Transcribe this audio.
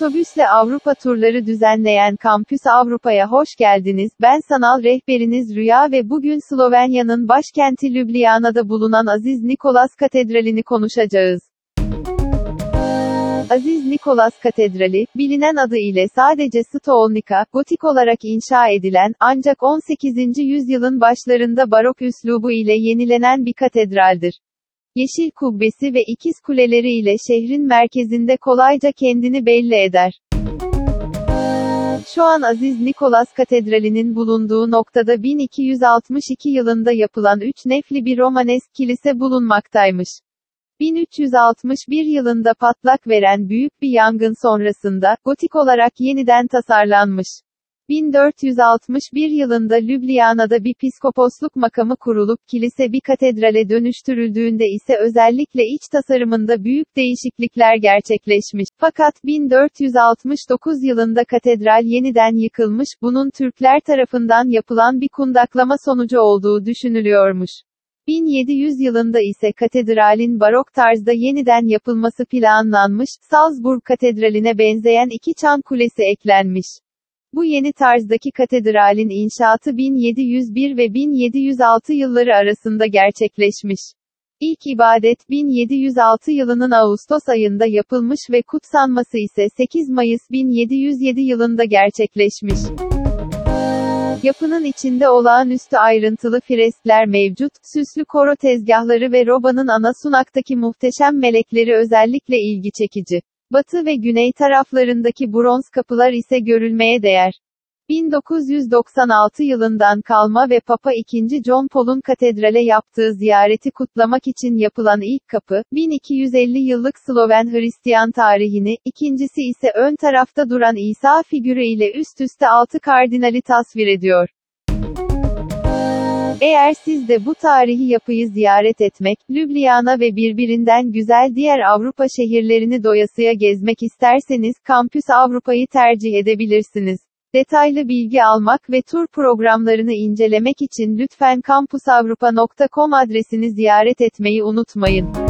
Otobüsle Avrupa turları düzenleyen Kampüs Avrupa'ya hoş geldiniz. Ben sanal rehberiniz Rüya ve bugün Slovenya'nın başkenti Ljubljana'da bulunan Aziz Nikolas Katedrali'ni konuşacağız. Aziz Nikolas Katedrali, bilinen adı ile sadece Stolnika, gotik olarak inşa edilen, ancak 18. yüzyılın başlarında barok üslubu ile yenilenen bir katedraldir. Yeşil kubbesi ve ikiz kuleleri ile şehrin merkezinde kolayca kendini belli eder. Şu an Aziz Nikolas Katedrali'nin bulunduğu noktada 1262 yılında yapılan üç nefli bir Romanesk kilise bulunmaktaymış. 1361 yılında patlak veren büyük bir yangın sonrasında, gotik olarak yeniden tasarlanmış. 1461 yılında Ljubljana'da bir piskoposluk makamı kurulup kilise bir katedrale dönüştürüldüğünde ise özellikle iç tasarımında büyük değişiklikler gerçekleşmiş. Fakat 1469 yılında katedral yeniden yıkılmış, bunun Türkler tarafından yapılan bir kundaklama sonucu olduğu düşünülüyormuş. 1700 yılında ise katedralin barok tarzda yeniden yapılması planlanmış, Salzburg Katedrali'ne benzeyen iki çan kulesi eklenmiş. Bu yeni tarzdaki katedralin inşaatı 1701 ve 1706 yılları arasında gerçekleşmiş. İlk ibadet 1706 yılının Ağustos ayında yapılmış ve kutsanması ise 8 Mayıs 1707 yılında gerçekleşmiş. Yapının içinde olağanüstü ayrıntılı freskler mevcut, süslü koro tezgahları ve Roba'nın ana sunaktaki muhteşem melekleri özellikle ilgi çekici. Batı ve güney taraflarındaki bronz kapılar ise görülmeye değer. 1996 yılından kalma ve Papa II. John Paul'un katedrale yaptığı ziyareti kutlamak için yapılan ilk kapı, 1250 yıllık Sloven Hristiyan tarihini, ikincisi ise ön tarafta duran İsa figürü ile üst üste altı kardinali tasvir ediyor. Eğer siz de bu tarihi yapıyı ziyaret etmek, Ljubljana ve birbirinden güzel diğer Avrupa şehirlerini doyasıya gezmek isterseniz, Kampüs Avrupa'yı tercih edebilirsiniz. Detaylı bilgi almak ve tur programlarını incelemek için lütfen kampusavrupa.com adresini ziyaret etmeyi unutmayın.